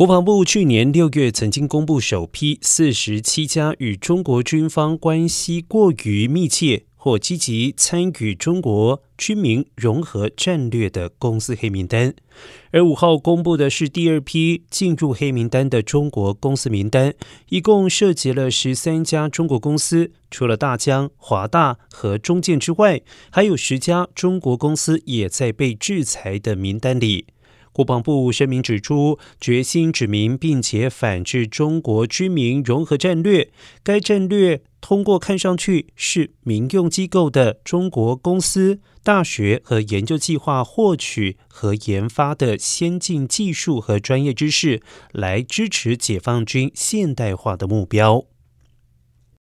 国防部去年六月曾经公布首批四十七家与中国军方关系过于密切或积极参与中国军民融合战略的公司黑名单，而五号公布的是第二批进入黑名单的中国公司名单，一共涉及了十三家中国公司，除了大疆、华大和中建之外，还有十家中国公司也在被制裁的名单里。国防部声明指出，决心指明并且反制中国居民融合战略。该战略通过看上去是民用机构的中国公司、大学和研究计划获取和研发的先进技术和专业知识，来支持解放军现代化的目标。